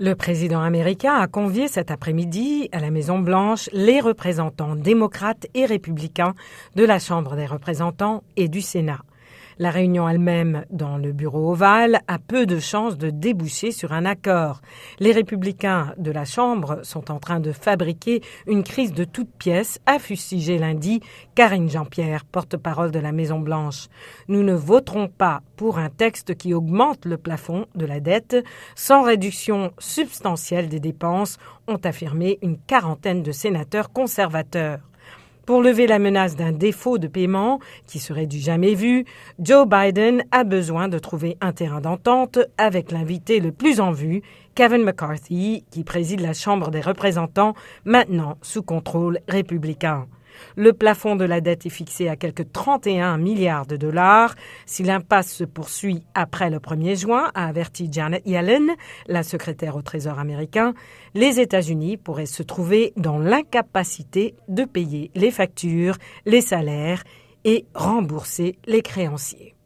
Le président américain a convié cet après-midi à la Maison-Blanche les représentants démocrates et républicains de la Chambre des représentants et du Sénat. La réunion elle-même dans le bureau ovale a peu de chances de déboucher sur un accord. Les républicains de la Chambre sont en train de fabriquer une crise de toutes pièces, a fustigé lundi Karine Jean-Pierre, porte-parole de la Maison-Blanche. Nous ne voterons pas pour un texte qui augmente le plafond de la dette sans réduction substantielle des dépenses, ont affirmé une quarantaine de sénateurs conservateurs. Pour lever la menace d'un défaut de paiement qui serait du jamais vu, Joe Biden a besoin de trouver un terrain d'entente avec l'invité le plus en vue, Kevin McCarthy, qui préside la Chambre des représentants, maintenant sous contrôle républicain. Le plafond de la dette est fixé à quelques 31 milliards de dollars. Si l'impasse se poursuit après le 1er juin, a averti Janet Yellen, la secrétaire au Trésor américain, les États-Unis pourraient se trouver dans l'incapacité de payer les factures, les salaires et rembourser les créanciers.